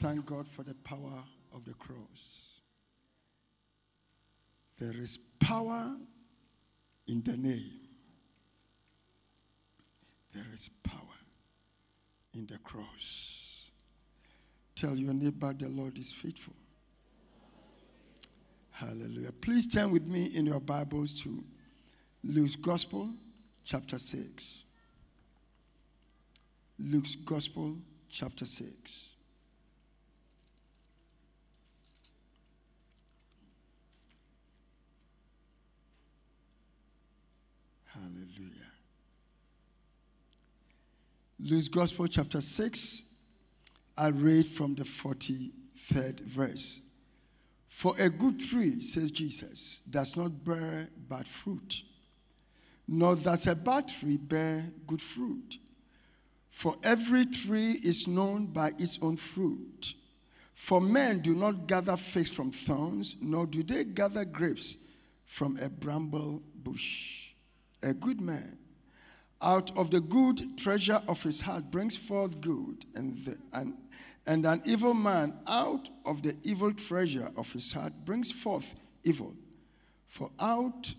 thank God for the power of the cross. There is power in the name. There is power in the cross. Tell your neighbor the Lord is faithful. Hallelujah. Please turn with me in your Bibles to Luke's Gospel, chapter 6. Luke's Gospel, chapter 6. Hallelujah. Luke's Gospel, chapter 6. I read from the 43rd verse. For a good tree, says Jesus, does not bear bad fruit, nor does a bad tree bear good fruit. For every tree is known by its own fruit. For men do not gather figs from thorns, nor do they gather grapes from a bramble bush. A good man out of the good treasure of his heart brings forth good, and, the, and, and an evil man out of the evil treasure of his heart brings forth evil. For out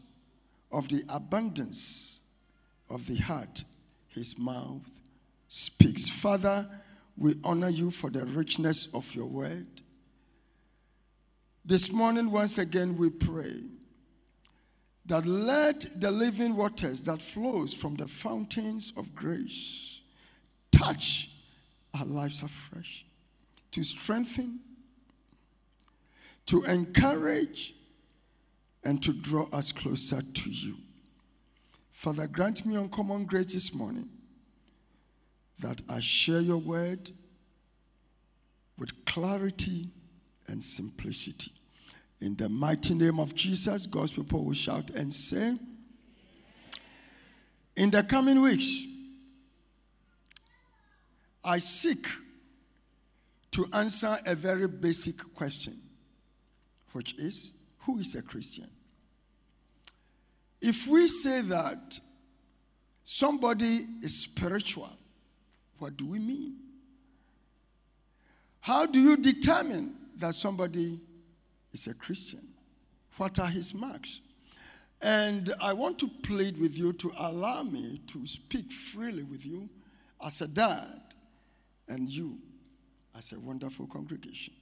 of the abundance of the heart his mouth speaks. Father, we honor you for the richness of your word. This morning, once again, we pray that let the living waters that flows from the fountains of grace touch our lives afresh to strengthen to encourage and to draw us closer to you. Father grant me uncommon grace this morning that i share your word with clarity and simplicity in the mighty name of Jesus, God's people will shout and say, In the coming weeks, I seek to answer a very basic question, which is Who is a Christian? If we say that somebody is spiritual, what do we mean? How do you determine that somebody is a Christian? What are his marks? And I want to plead with you to allow me to speak freely with you as a dad and you as a wonderful congregation.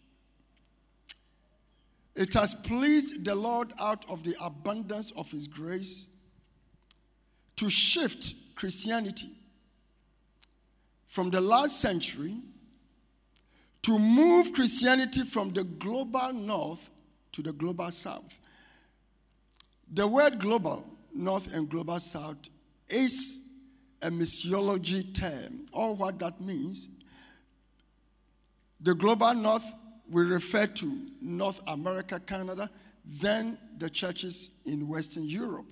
It has pleased the Lord out of the abundance of his grace to shift Christianity from the last century to move Christianity from the global north to the global south. The word global, north and global south, is a missiology term. All what that means, the global north will refer to North America, Canada, then the churches in Western Europe.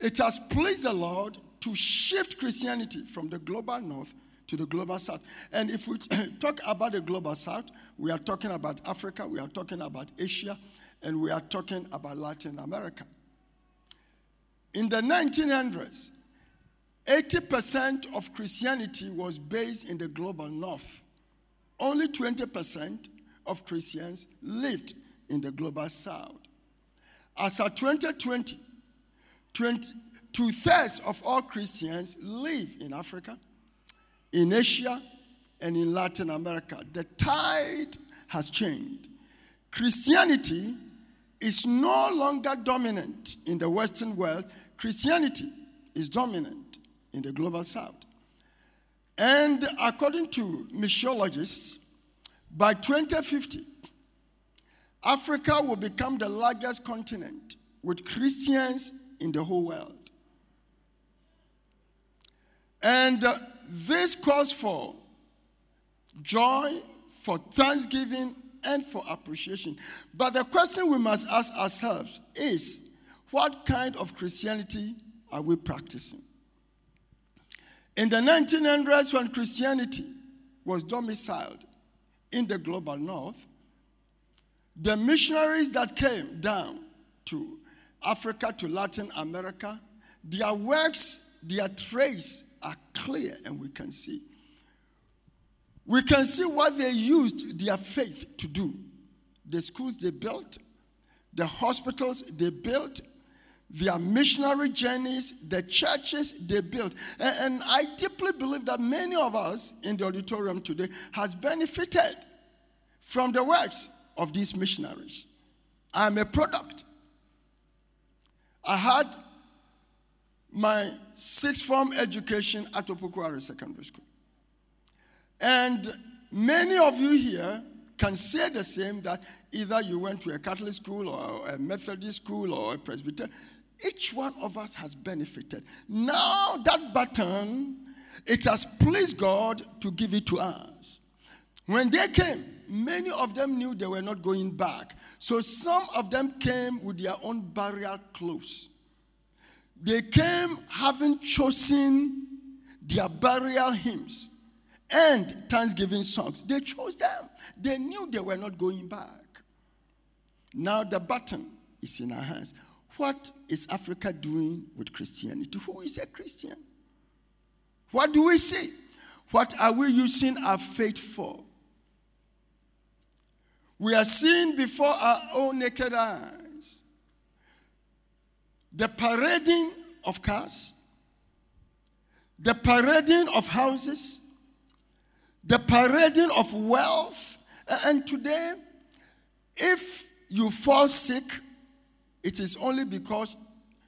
It has pleased the Lord to shift Christianity from the global north to the global south. And if we talk about the global south, we are talking about Africa, we are talking about Asia, and we are talking about Latin America. In the 1900s, 80% of Christianity was based in the global north. Only 20% of Christians lived in the global south. As of 2020, 20, two thirds of all Christians live in Africa, in Asia, and in Latin America. The tide has changed. Christianity is no longer dominant in the Western world, Christianity is dominant in the global south. And according to missiologists, by 2050, Africa will become the largest continent with Christians in the whole world. And uh, this calls for joy, for thanksgiving, and for appreciation. But the question we must ask ourselves is what kind of Christianity are we practicing? In the 1900s, when Christianity was domiciled in the global north, the missionaries that came down to Africa, to Latin America, their works, their trace are clear and we can see. We can see what they used their faith to do. The schools they built, the hospitals they built, their missionary journeys, the churches they built. And, and, I deeply believe that many of us in the auditorium today has benefited from the works of these missionaries. I'm a product. I had my sixth form education at Opoku Ware Secondary School. And many of you here can say the same that either you went to a Catholic school or a Methodist school or a Presbyterian. Each one of us has benefited. Now that baton, it has pleased God to give it to us. When they came, many of them knew they were not going back. So some of them came with their own burial clothes. They came having chosen their burial hymns and thanksgiving songs. They chose them. They knew they were not going back. Now the button is in our hands. What is Africa doing with Christianity? Who is a Christian? What do we see? What are we using our faith for? We are seeing before our own naked eyes the parading of cars, the parading of houses, the parading of wealth. And today, if you fall sick, it is only because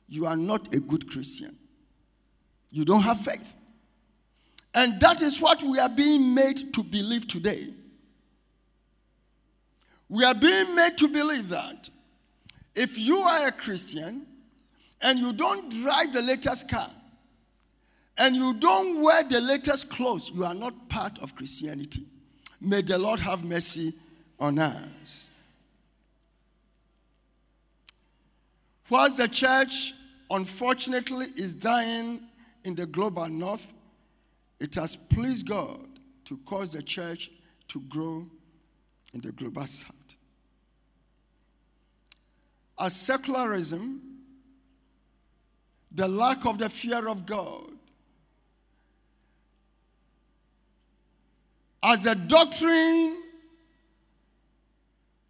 you are not a good Christian. You don't have faith. And that is what we are being made to believe today. We are being made to believe that if you are a Christian and you don't drive the latest car and you don't wear the latest clothes, you are not part of Christianity. May the Lord have mercy on us. Whilst the church, unfortunately, is dying in the global north, it has pleased God to cause the church to grow in the global south. As secularism, the lack of the fear of God, as a doctrine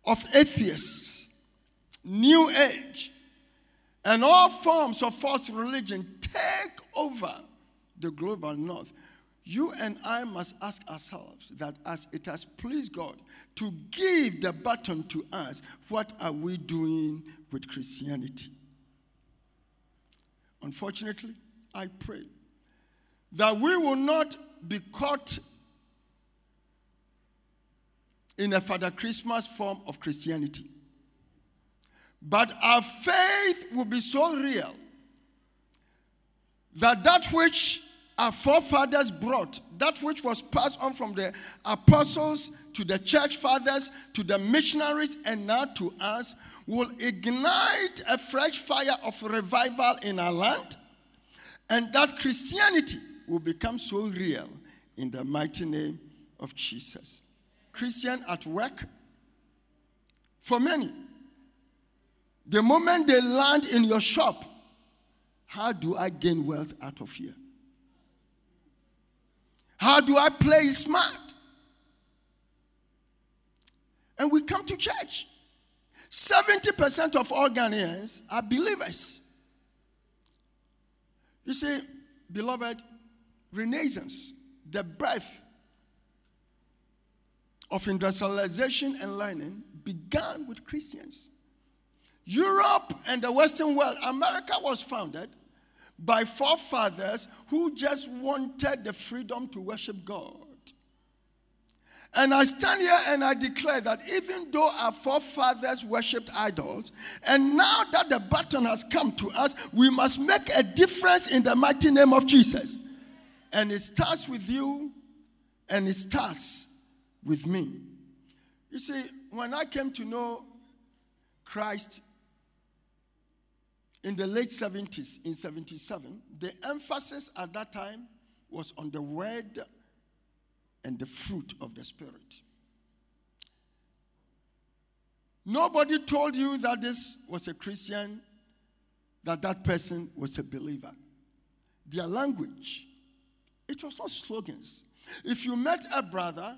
of atheists, New Age, and all forms of false religion take over the global north, you and I must ask ourselves that as it has pleased God to give the baton to us, what are we doing with Christianity? Unfortunately, I pray that we will not be caught in a Father Christmas form of Christianity. But our faith will be so real that that which our forefathers brought, that which was passed on from the apostles to the church fathers to the missionaries and now to us, will ignite a fresh fire of revival in our land, and that Christianity will become so real in the mighty name of Jesus. Christian at work, for many, the moment they land in your shop, how do I gain wealth out of here? How do I play smart? And we come to church. 70% of all Ghanaians are believers. You see, beloved, Renaissance, the birth of industrialization and learning began with Christians. Europe and the Western world, America was founded by forefathers who just wanted the freedom to worship God. And I stand here and I declare that even though our forefathers worshipped idols, and now that the baton has come to us, we must make a difference in the mighty name of Jesus. And it starts with you and it starts with me. You see, when I came to know Christ in the late 70s, in 77, the emphasis at that time was on the word and the fruit of the Spirit. Nobody told you that this was a Christian, that that person was a believer. Their language, it was not slogans. If you met a brother,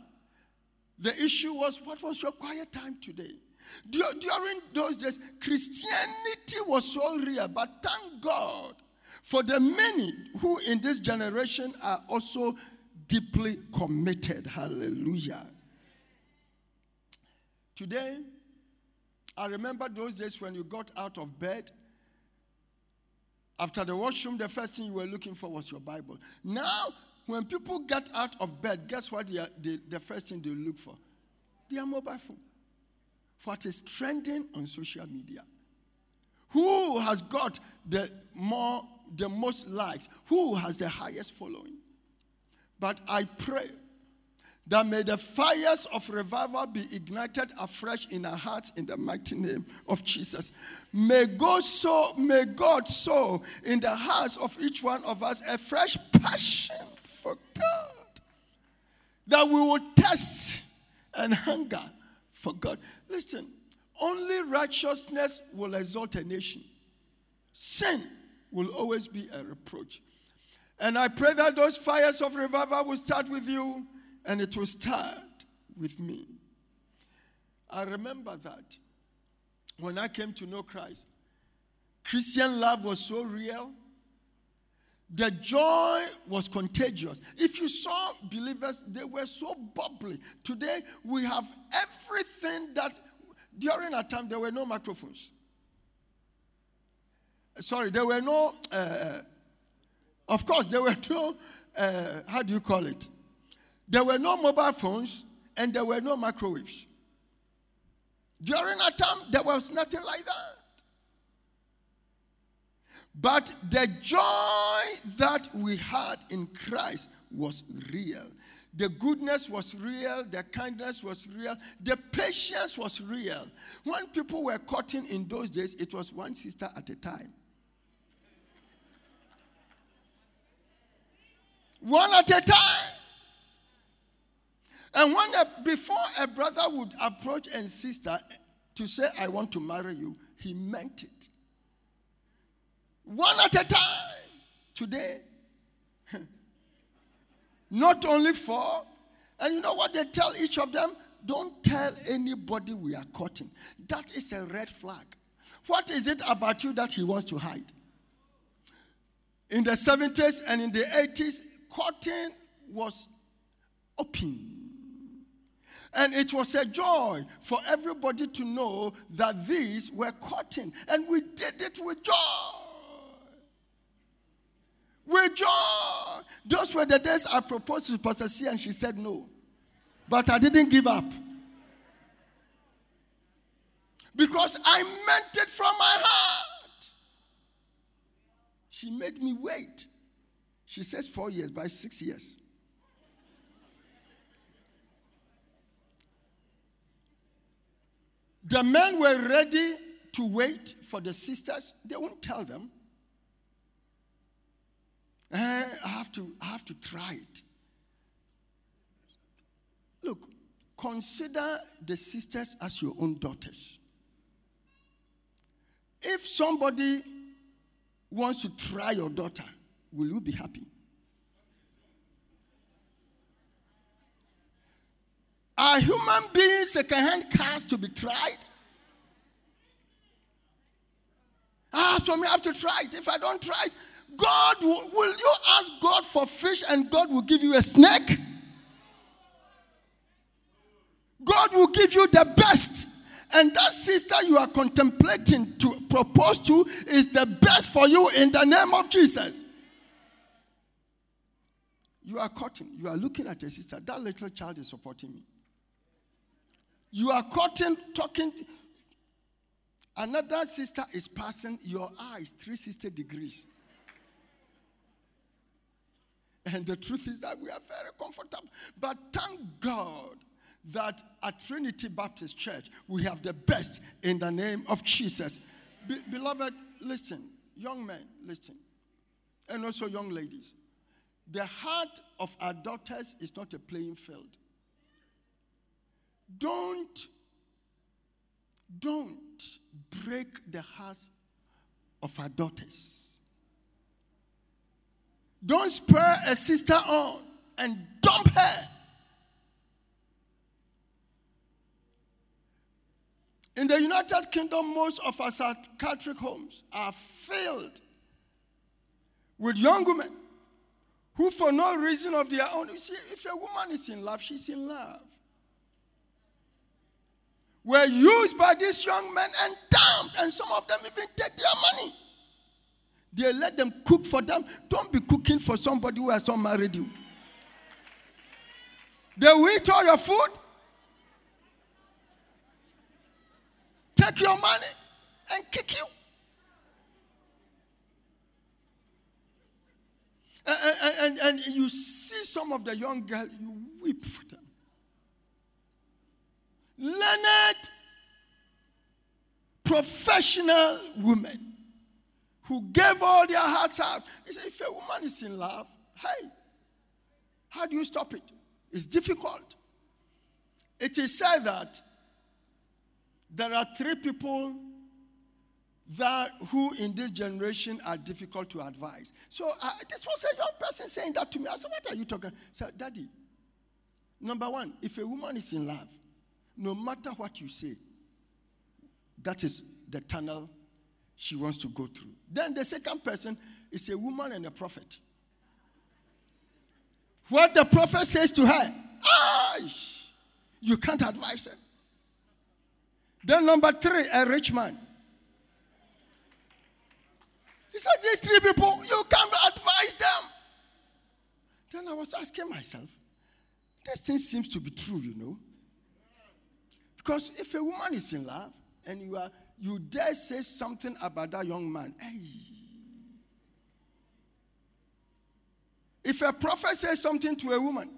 the issue was what was your quiet time today? During those days, Christianity was so real, but thank God for the many who in this generation are also deeply committed. Hallelujah. Today, I remember those days when you got out of bed. After the washroom, the first thing you were looking for was your Bible. Now, when people get out of bed, guess what they are, they, the first thing they look for? Their mobile phone. What is trending on social media? Who has got the more the most likes? Who has the highest following? But I pray that may the fires of revival be ignited afresh in our hearts in the mighty name of Jesus. May God sow, may God sow in the hearts of each one of us a fresh passion for God. That we will test and hunger for God. Listen, only righteousness will exalt a nation. Sin will always be a reproach. And I pray that those fires of revival will start with you and it will start with me. I remember that when I came to know Christ, Christian love was so real. The joy was contagious. If you saw believers, they were so bubbly. Today, we have everything that during our time there were no microphones. Sorry, there were no, uh, of course, there were no, uh, how do you call it? There were no mobile phones and there were no microwaves. During our time, there was nothing like that. But the joy that we had in Christ was real. The goodness was real, the kindness was real, the patience was real. When people were cutting in those days, it was one sister at a time. One at a time. And when a, before a brother would approach a sister to say, I want to marry you, he meant it. One at a time. Today, not only four, and you know what they tell each of them? Don't tell anybody we are courting. That is a red flag. What is it about you that he wants to hide? In the 70s and in the 80s, courting was open. And it was a joy for everybody to know that these were courting. And we did it with joy. Joy. Those were the days I proposed to Pastor C and she said no. But I didn't give up. Because I meant it from my heart. She made me wait. She says four years, by six years. The men were ready to wait for the sisters. They won't tell them. Eh, I have to, I have to try it. Look, consider the sisters as your own daughters. If somebody wants to try your daughter, will you be happy? Are human beings second-hand cars to be tried? Ah, so me have to try it. If I don't try it, God will, you ask God for fish and God will give you a snake? God will give you the best. And that sister you are contemplating to propose to is the best for you in the name of Jesus. You are cutting. You are looking at your sister. That little child is supporting me. You are cutting, talking. Another sister is passing your eyes 360 degrees. And the truth is that we are very comfortable. But thank God that at Trinity Baptist Church, we have the best in the name of Jesus. Be- beloved, listen. Young men, listen. And also young ladies. The heart of our daughters is not a playing field. Don't, don't break the hearts of our daughters. Don't spur a sister on and dump her. In the United Kingdom, most of our psychiatric homes are filled with young women who, for no reason of their own, you see, if a woman is in love, she's in love, were used by these young men and dumped, and some of them even take their money. They let them cook for them. Don't be cooking for somebody who has not married you. They will eat all your food, take your money, and kick you. And, and, and, and you see some of the young girls, you weep for them. Learned, professional women who gave all their hearts out. He said, if a woman is in love, hey, how do you stop it? It's difficult. It is said that there are three people that who in this generation are difficult to advise. So this was a young person saying that to me. I said, "What are you talking?" I said, "Daddy, number one, if a woman is in love, no matter what you say, that is the tunnel she wants to go through. Then the second person is a woman and a prophet. What the prophet says to her, ah, you can't advise her. Then number three, a rich man. He said, These three people, you can't advise them. Then I was asking myself, this thing seems to be true, you know. Because if a woman is in love and you are you dare say something about that young man, hey. If a prophet says something to a woman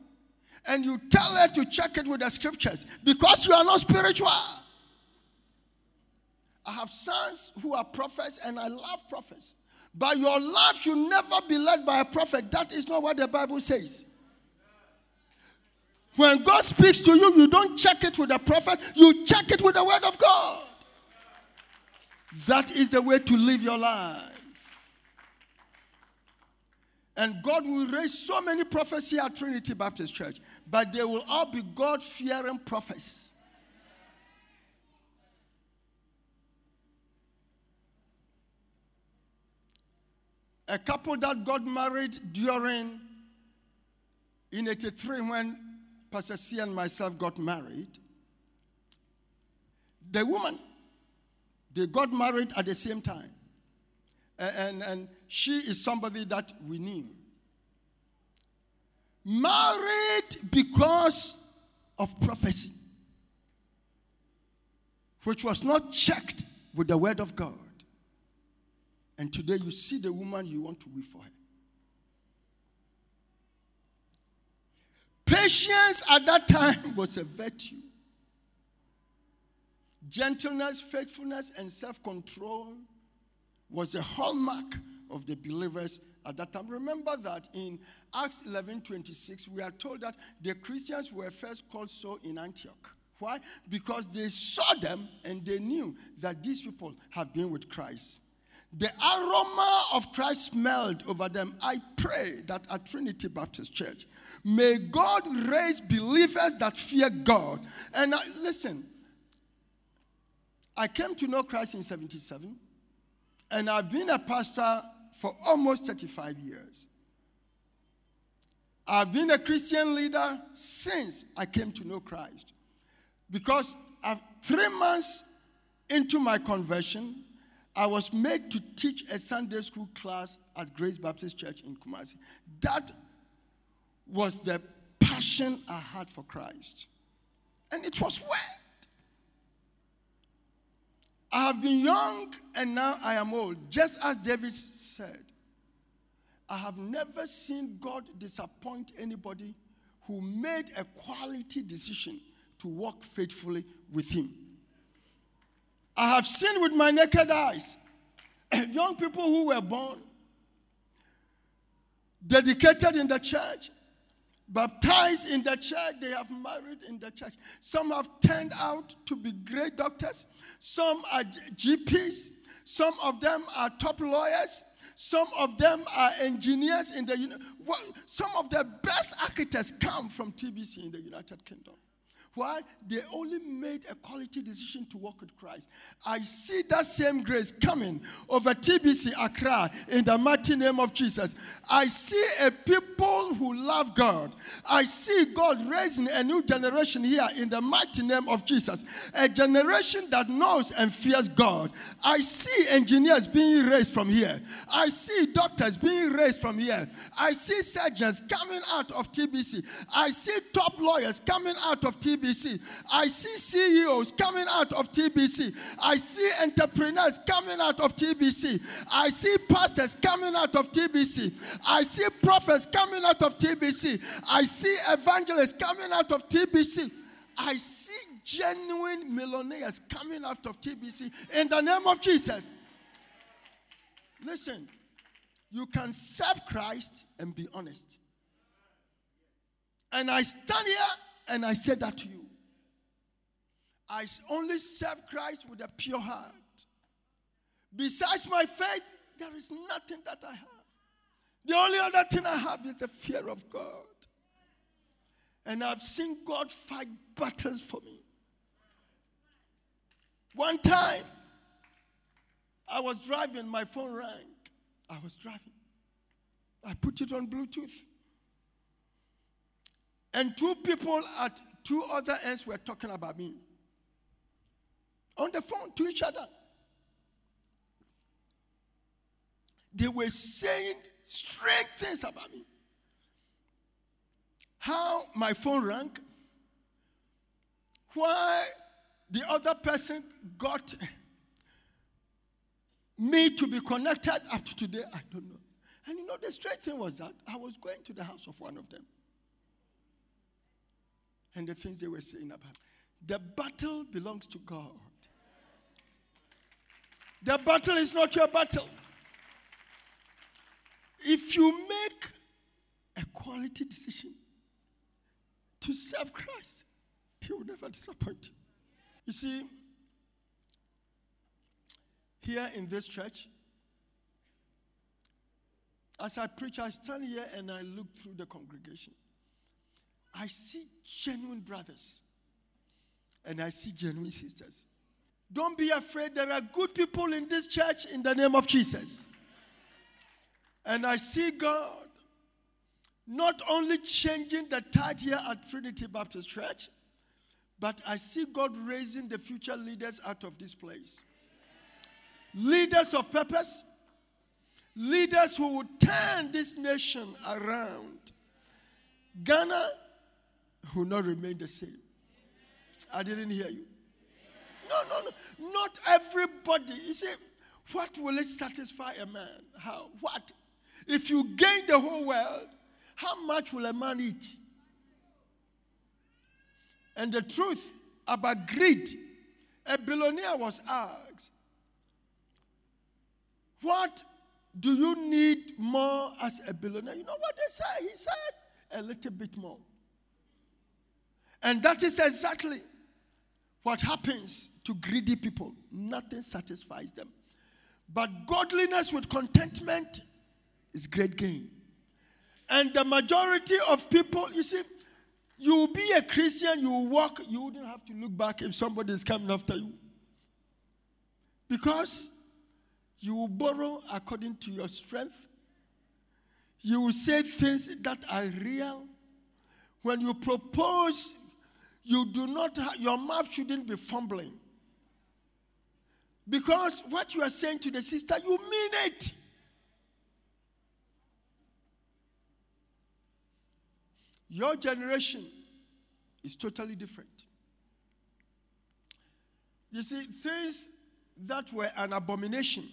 and you tell her to check it with the scriptures because you are not spiritual. I have sons who are prophets and I love prophets. But your life should never be led by a prophet. That is not what the Bible says. When God speaks to you, you don't check it with a prophet, you check it with the word of God. That is the way to live your life. And God will raise so many prophets here at Trinity Baptist Church, but they will all be God fearing prophets. A couple that got married during in 83 when Pastor C and myself got married. The woman, they got married at the same time. And, and she is somebody that we knew. Married because of prophecy, which was not checked with the word of God. And today you see the woman you want to weep for her. Patience at that time was a virtue. Gentleness, faithfulness, and self control was a hallmark of the believers at that time. Remember that in Acts 11 26, we are told that the Christians were first called so in Antioch. Why? Because they saw them and they knew that these people have been with Christ. The aroma of Christ smelled over them. I pray that at Trinity Baptist Church, may God raise believers that fear God. And listen, I came to know Christ in 77, and I've been a pastor for almost 35 years. I've been a Christian leader since I came to know Christ. Because I've, three months into my conversion, I was made to teach a Sunday school class at Grace Baptist Church in Kumasi. That was the passion I had for Christ. And it was wet. I have been young and now I am old. Just as David said, I have never seen God disappoint anybody who made a quality decision to walk faithfully with Him. I have seen with my naked eyes eh, young people who were born, dedicated in the church, baptized in the church, they have married in the church. Some have turned out to be great doctors, some are GPs, some of them are top lawyers, Some of them are engineers in the. Some of the best architects come from TBC in the United Kingdom. Why? They only made a quality decision to walk with Christ. I see that same grace coming over TBC Accra in the mighty name of Jesus. I see a people who love God. I see God raising a new generation here in the mighty name of Jesus. A generation that knows and fears God. I see engineers being raised from here. I see doctors being raised from here. I see surgeons coming out of TBC. I see top lawyers coming out of TBC. TBC. I see CEOs coming out of TBC. I see entrepreneurs coming out of TBC. I see pastors coming out of TBC. I see prophets coming out of TBC. I see evangelists coming out of TBC. I see genuine millionaires coming out of TBC in the name of Jesus. Listen, you can serve Christ and be honest. And I stand here and I said that to you. I only serve Christ with a pure heart. Besides my faith, there is nothing that I have. The only other thing I have is the fear of God. And I've seen God fight battles for me. One time, I was driving, my phone rang. I was driving. I put it on Bluetooth. And two people at two other ends were talking about me on the phone to each other. They were saying strange things about me. How my phone rang, why the other person got me to be connected up to today, I don't know. And you know, the strange thing was that I was going to the house of one of them and the things they were saying about. The battle belongs to God. The battle is not your battle. If you make a quality decision to serve Christ, He will never disappoint you. You see, here in this church, as I preach, I stand here and I look through the congregation. I see genuine brothers and I see genuine sisters. Don't be afraid. There are good people in this church in the name of Jesus. And I see God not only changing the tide here at Trinity Baptist Church, but I see God raising the future leaders out of this place. Leaders of purpose, leaders who will turn this nation around. Ghana will not remain the same. I didn't hear you. No, no, no. Not everybody. You see, what will it satisfy a man? How? What? If you gain the whole world, how much will a man eat? And the truth about greed, a billionaire was asked, What do you need more as a billionaire? You know what they said? He said, A little bit more. And that is exactly what happens to greedy people. Nothing satisfies them. But godliness with contentment is great gain. And the majority of people, you see, you be a Christian, you walk, you wouldn't have to look back if somebody is coming after you. Because you will borrow according to your strength. You will say things that are real. When you propose you do not, ha- your mouth shouldn't be fumbling. Because what you are saying to the sister, you mean it. Your generation is totally different. You see, things that were an abomination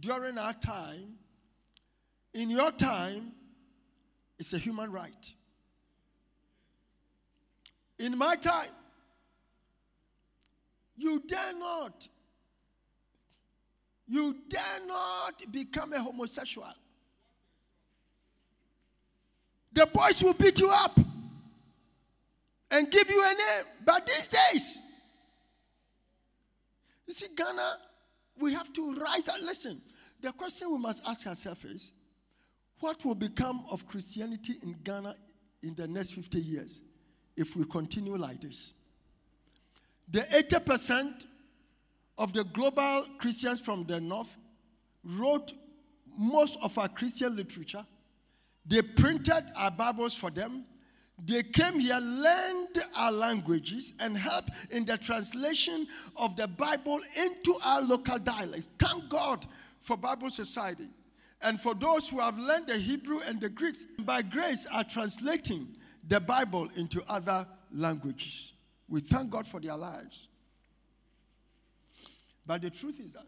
during our time, in your time, it's a human right. In my time, you dare not, you dare not become a homosexual. The boys will beat you up and give you a name. But these days, you see, Ghana, we have to rise and listen. the question we must ask ourselves is what will become of Christianity in Ghana in the next 50 years if we continue like this? The 80% of the global Christians from the north wrote most of our Christian literature. They printed our Bibles for them. They came here, learned our languages, and helped in the translation of the Bible into our local dialects. Thank God for Bible Society. And for those who have learned the Hebrew and the Greek, by grace are translating the Bible into other languages. We thank God for their lives. But the truth is that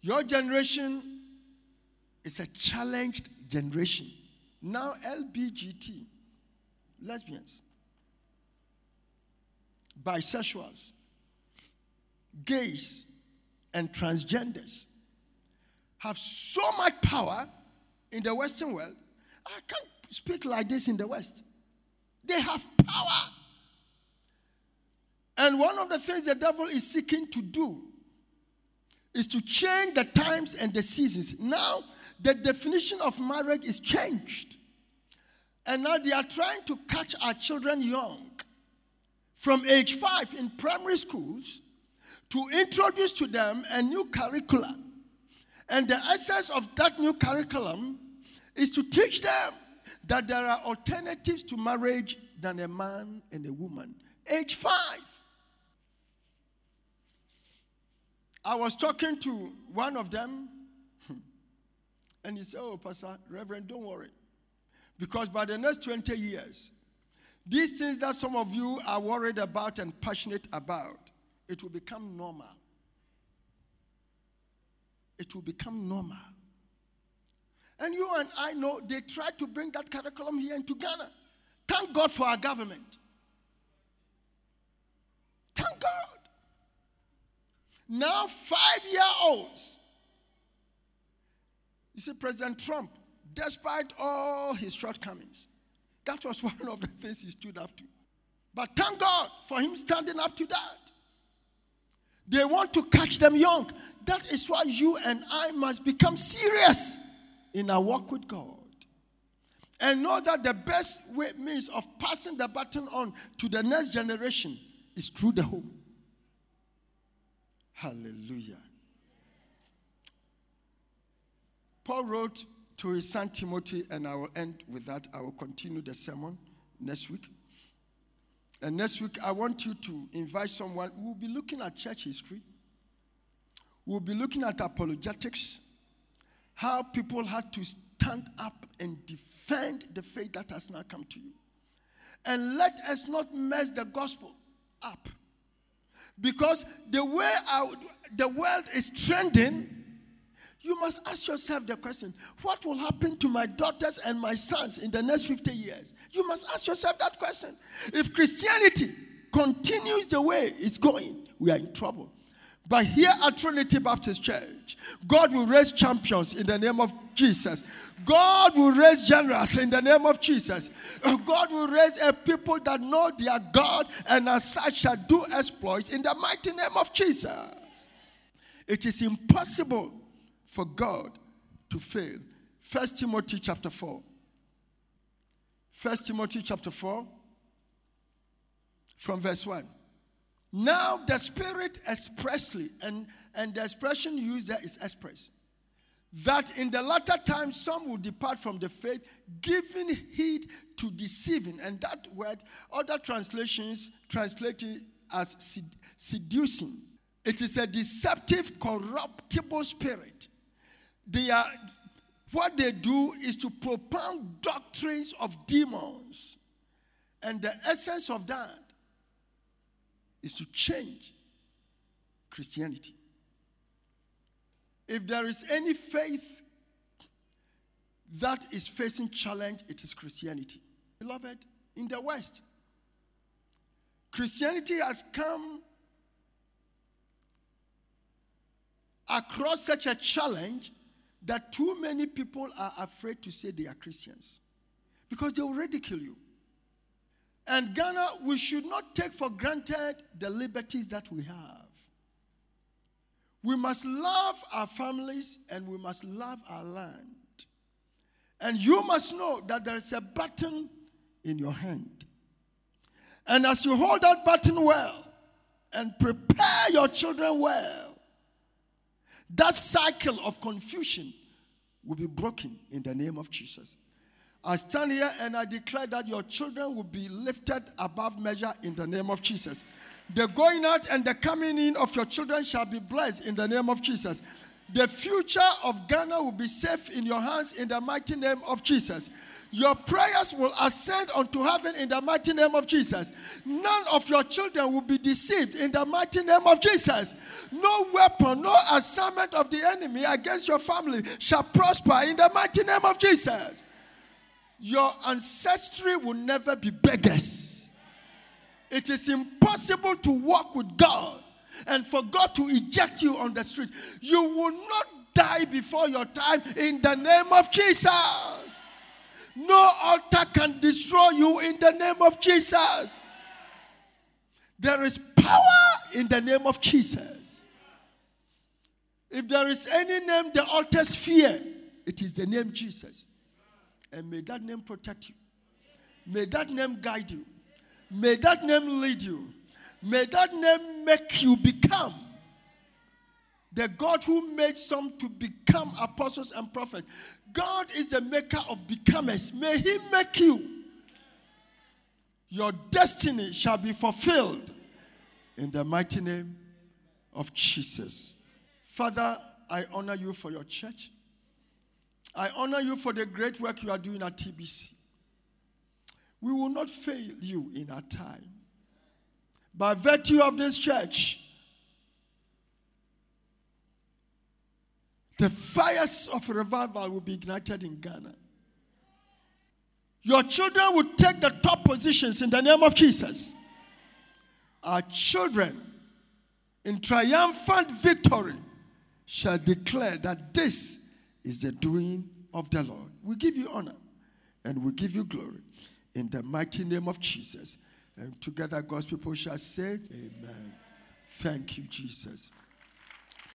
your generation is a challenged generation. Now, LBGT, lesbians, bisexuals, gays, and transgenders have so much power in the Western world. I can't speak like this in the West. They have power. And one of the things the devil is seeking to do is to change the times and the seasons. Now, the definition of marriage is changed. And now they are trying to catch our children young from age five in primary schools to introduce to them a new curriculum. And the essence of that new curriculum is to teach them that there are alternatives to marriage than a man and a woman. Age five. I was talking to one of them, and he said, Oh, Pastor, Reverend, don't worry. Because by the next 20 years, these things that some of you are worried about and passionate about, it will become normal. It will become normal. And you and I know they tried to bring that curriculum here into Ghana. Thank God for our government. Thank God. Now, five year olds. You see, President Trump, despite all his shortcomings, that was one of the things he stood up to. But thank God for him standing up to that. They want to catch them young. That is why you and I must become serious in our walk with God. And know that the best way, means of passing the baton on to the next generation is through the home. Hallelujah. Paul wrote to his son Timothy, and I will end with that. I will continue the sermon next week. And next week, I want you to invite someone. We'll be looking at church history. We'll be looking at apologetics how people had to stand up and defend the faith that has now come to you. And let us not mess the gospel up. Because the way the world is trending, you must ask yourself the question what will happen to my daughters and my sons in the next 50 years? You must ask yourself that question. If Christianity continues the way it's going, we are in trouble. But here at Trinity Baptist Church, God will raise champions in the name of Jesus. God will raise generals in the name of Jesus. God will raise a people that know their God and as such shall do exploits in the mighty name of Jesus. It is impossible for God to fail. First Timothy chapter 4. First Timothy chapter 4 from verse 1. Now, the Spirit expressly, and, and the expression used there is express, that in the latter time some will depart from the faith, giving heed to deceiving. And that word, other translations translate it as seducing. It is a deceptive, corruptible spirit. They are, what they do is to propound doctrines of demons. And the essence of that is to change Christianity. If there is any faith that is facing challenge, it is Christianity. Beloved, in the West, Christianity has come across such a challenge that too many people are afraid to say they are Christians because they will ridicule you. And Ghana, we should not take for granted the liberties that we have. We must love our families and we must love our land. And you must know that there is a button in your hand. And as you hold that button well and prepare your children well, that cycle of confusion will be broken in the name of Jesus. I stand here and I declare that your children will be lifted above measure in the name of Jesus. The going out and the coming in of your children shall be blessed in the name of Jesus. The future of Ghana will be safe in your hands in the mighty name of Jesus. Your prayers will ascend unto heaven in the mighty name of Jesus. None of your children will be deceived in the mighty name of Jesus. No weapon, no assignment of the enemy against your family shall prosper in the mighty name of Jesus. Your ancestry will never be beggars. It is impossible to walk with God and for God to eject you on the street. You will not die before your time in the name of Jesus. No altar can destroy you in the name of Jesus. There is power in the name of Jesus. If there is any name the altars fear, it is the name Jesus. And may that name protect you. May that name guide you. May that name lead you. May that name make you become the God who made some to become apostles and prophets. God is the maker of becomers. May He make you. Your destiny shall be fulfilled in the mighty name of Jesus. Father, I honor you for your church. I honor you for the great work you are doing at TBC. We will not fail you in our time by virtue of this church, the fires of revival will be ignited in Ghana. Your children will take the top positions in the name of Jesus. Our children, in triumphant victory, shall declare that this is the doing of the Lord. We give you honor and we give you glory in the mighty name of Jesus. And together, God's people shall say, Amen. Thank you, Jesus.